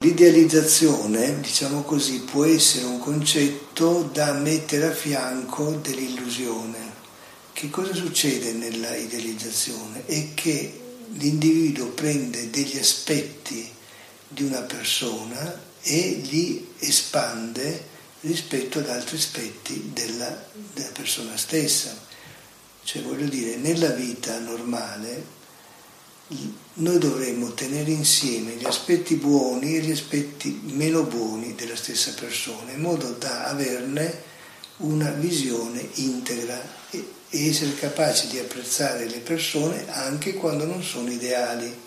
L'idealizzazione, diciamo così, può essere un concetto da mettere a fianco dell'illusione. Che cosa succede nella idealizzazione? È che l'individuo prende degli aspetti di una persona e li espande rispetto ad altri aspetti della, della persona stessa. Cioè voglio dire, nella vita normale noi dovremmo tenere insieme gli aspetti buoni e gli aspetti meno buoni della stessa persona, in modo da averne una visione integra e essere capaci di apprezzare le persone anche quando non sono ideali.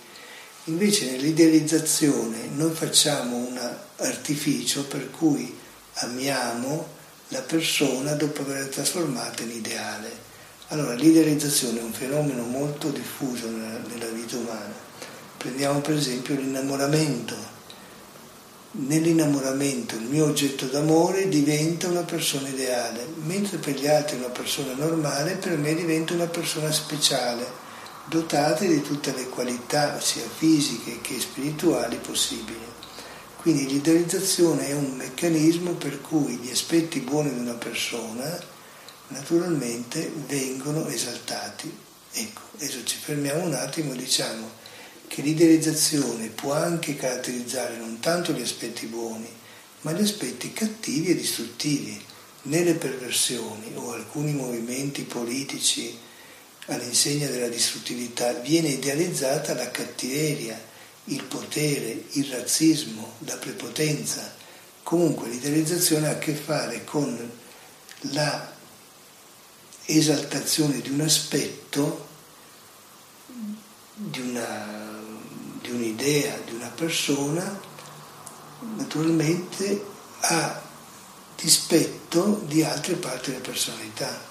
Invece nell'idealizzazione noi facciamo un artificio per cui amiamo la persona dopo averla trasformata in ideale. Allora l'idealizzazione è un fenomeno molto diffuso nella, vita umana. Prendiamo per esempio l'innamoramento. Nell'innamoramento il mio oggetto d'amore diventa una persona ideale, mentre per gli altri una persona normale, per me diventa una persona speciale, dotata di tutte le qualità sia fisiche che spirituali possibili. Quindi l'idealizzazione è un meccanismo per cui gli aspetti buoni di una persona naturalmente vengono esaltati. Ecco, adesso ci fermiamo un attimo e diciamo che l'idealizzazione può anche caratterizzare non tanto gli aspetti buoni, ma gli aspetti cattivi e distruttivi. Nelle perversioni o alcuni movimenti politici all'insegna della distruttività viene idealizzata la cattiveria, il potere, il razzismo, la prepotenza. Comunque l'idealizzazione ha a che fare con la esaltazione di un aspetto, di, una, di un'idea, di una persona, naturalmente a dispetto di altre parti della personalità.